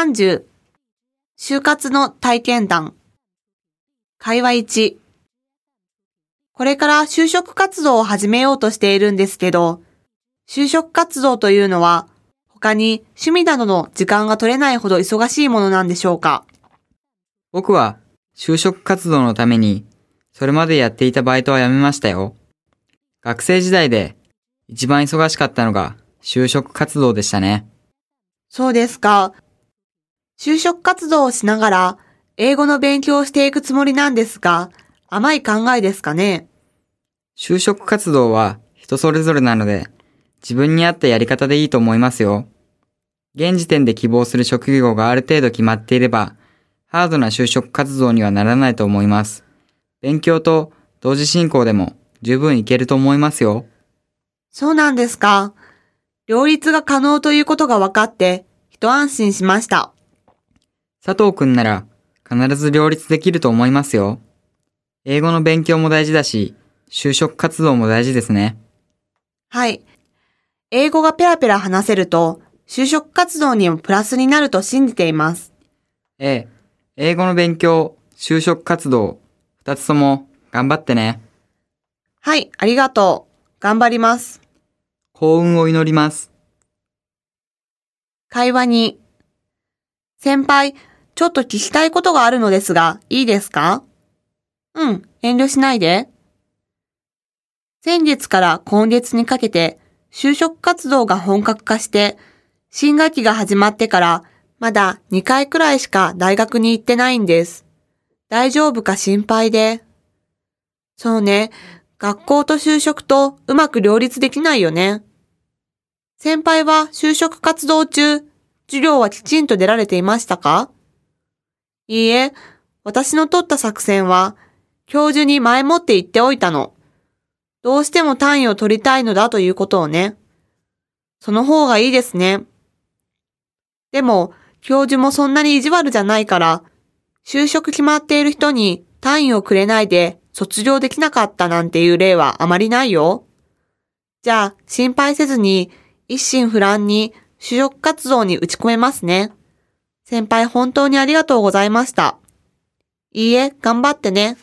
30、就活の体験談。会話1、これから就職活動を始めようとしているんですけど、就職活動というのは、他に趣味などの時間が取れないほど忙しいものなんでしょうか？僕は就職活動のために、それまでやっていたバイトは辞めましたよ。学生時代で一番忙しかったのが就職活動でしたね。そうですか。就職活動をしながら、英語の勉強をしていくつもりなんですが、甘い考えですかね？就職活動は人それぞれなので、自分に合ったやり方でいいと思いますよ。現時点で希望する職業がある程度決まっていれば、ハードな就職活動にはならないと思います。勉強と同時進行でも十分いけると思いますよ。そうなんですか。両立が可能ということが分かって、一安心しました。佐藤くんなら必ず両立できると思いますよ。英語の勉強も大事だし、就職活動も大事ですね。はい。英語がペラペラ話せると、就職活動にもプラスになると信じています。ええ、英語の勉強、就職活動、二つとも頑張ってね。はい、ありがとう。頑張ります。幸運を祈ります。会話に。先輩、ちょっと聞きたいことがあるのですが、いいですか？うん、遠慮しないで。先月から今月にかけて、就職活動が本格化して、新学期が始まってから、まだ2回くらいしか大学に行ってないんです。大丈夫か心配で。そうね、学校と就職とうまく両立できないよね。先輩は就職活動中、授業はきちんと出られていましたか？いいえ、私の取った作戦は、教授に前もって言っておいたの。どうしても単位を取りたいのだということをね。その方がいいですね。でも、教授もそんなに意地悪じゃないから、就職決まっている人に単位をくれないで卒業できなかったなんていう例はあまりないよ。じゃあ、心配せずに、一心不乱に就職活動に打ち込めますね。先輩本当にありがとうございました。いいえ、頑張ってね。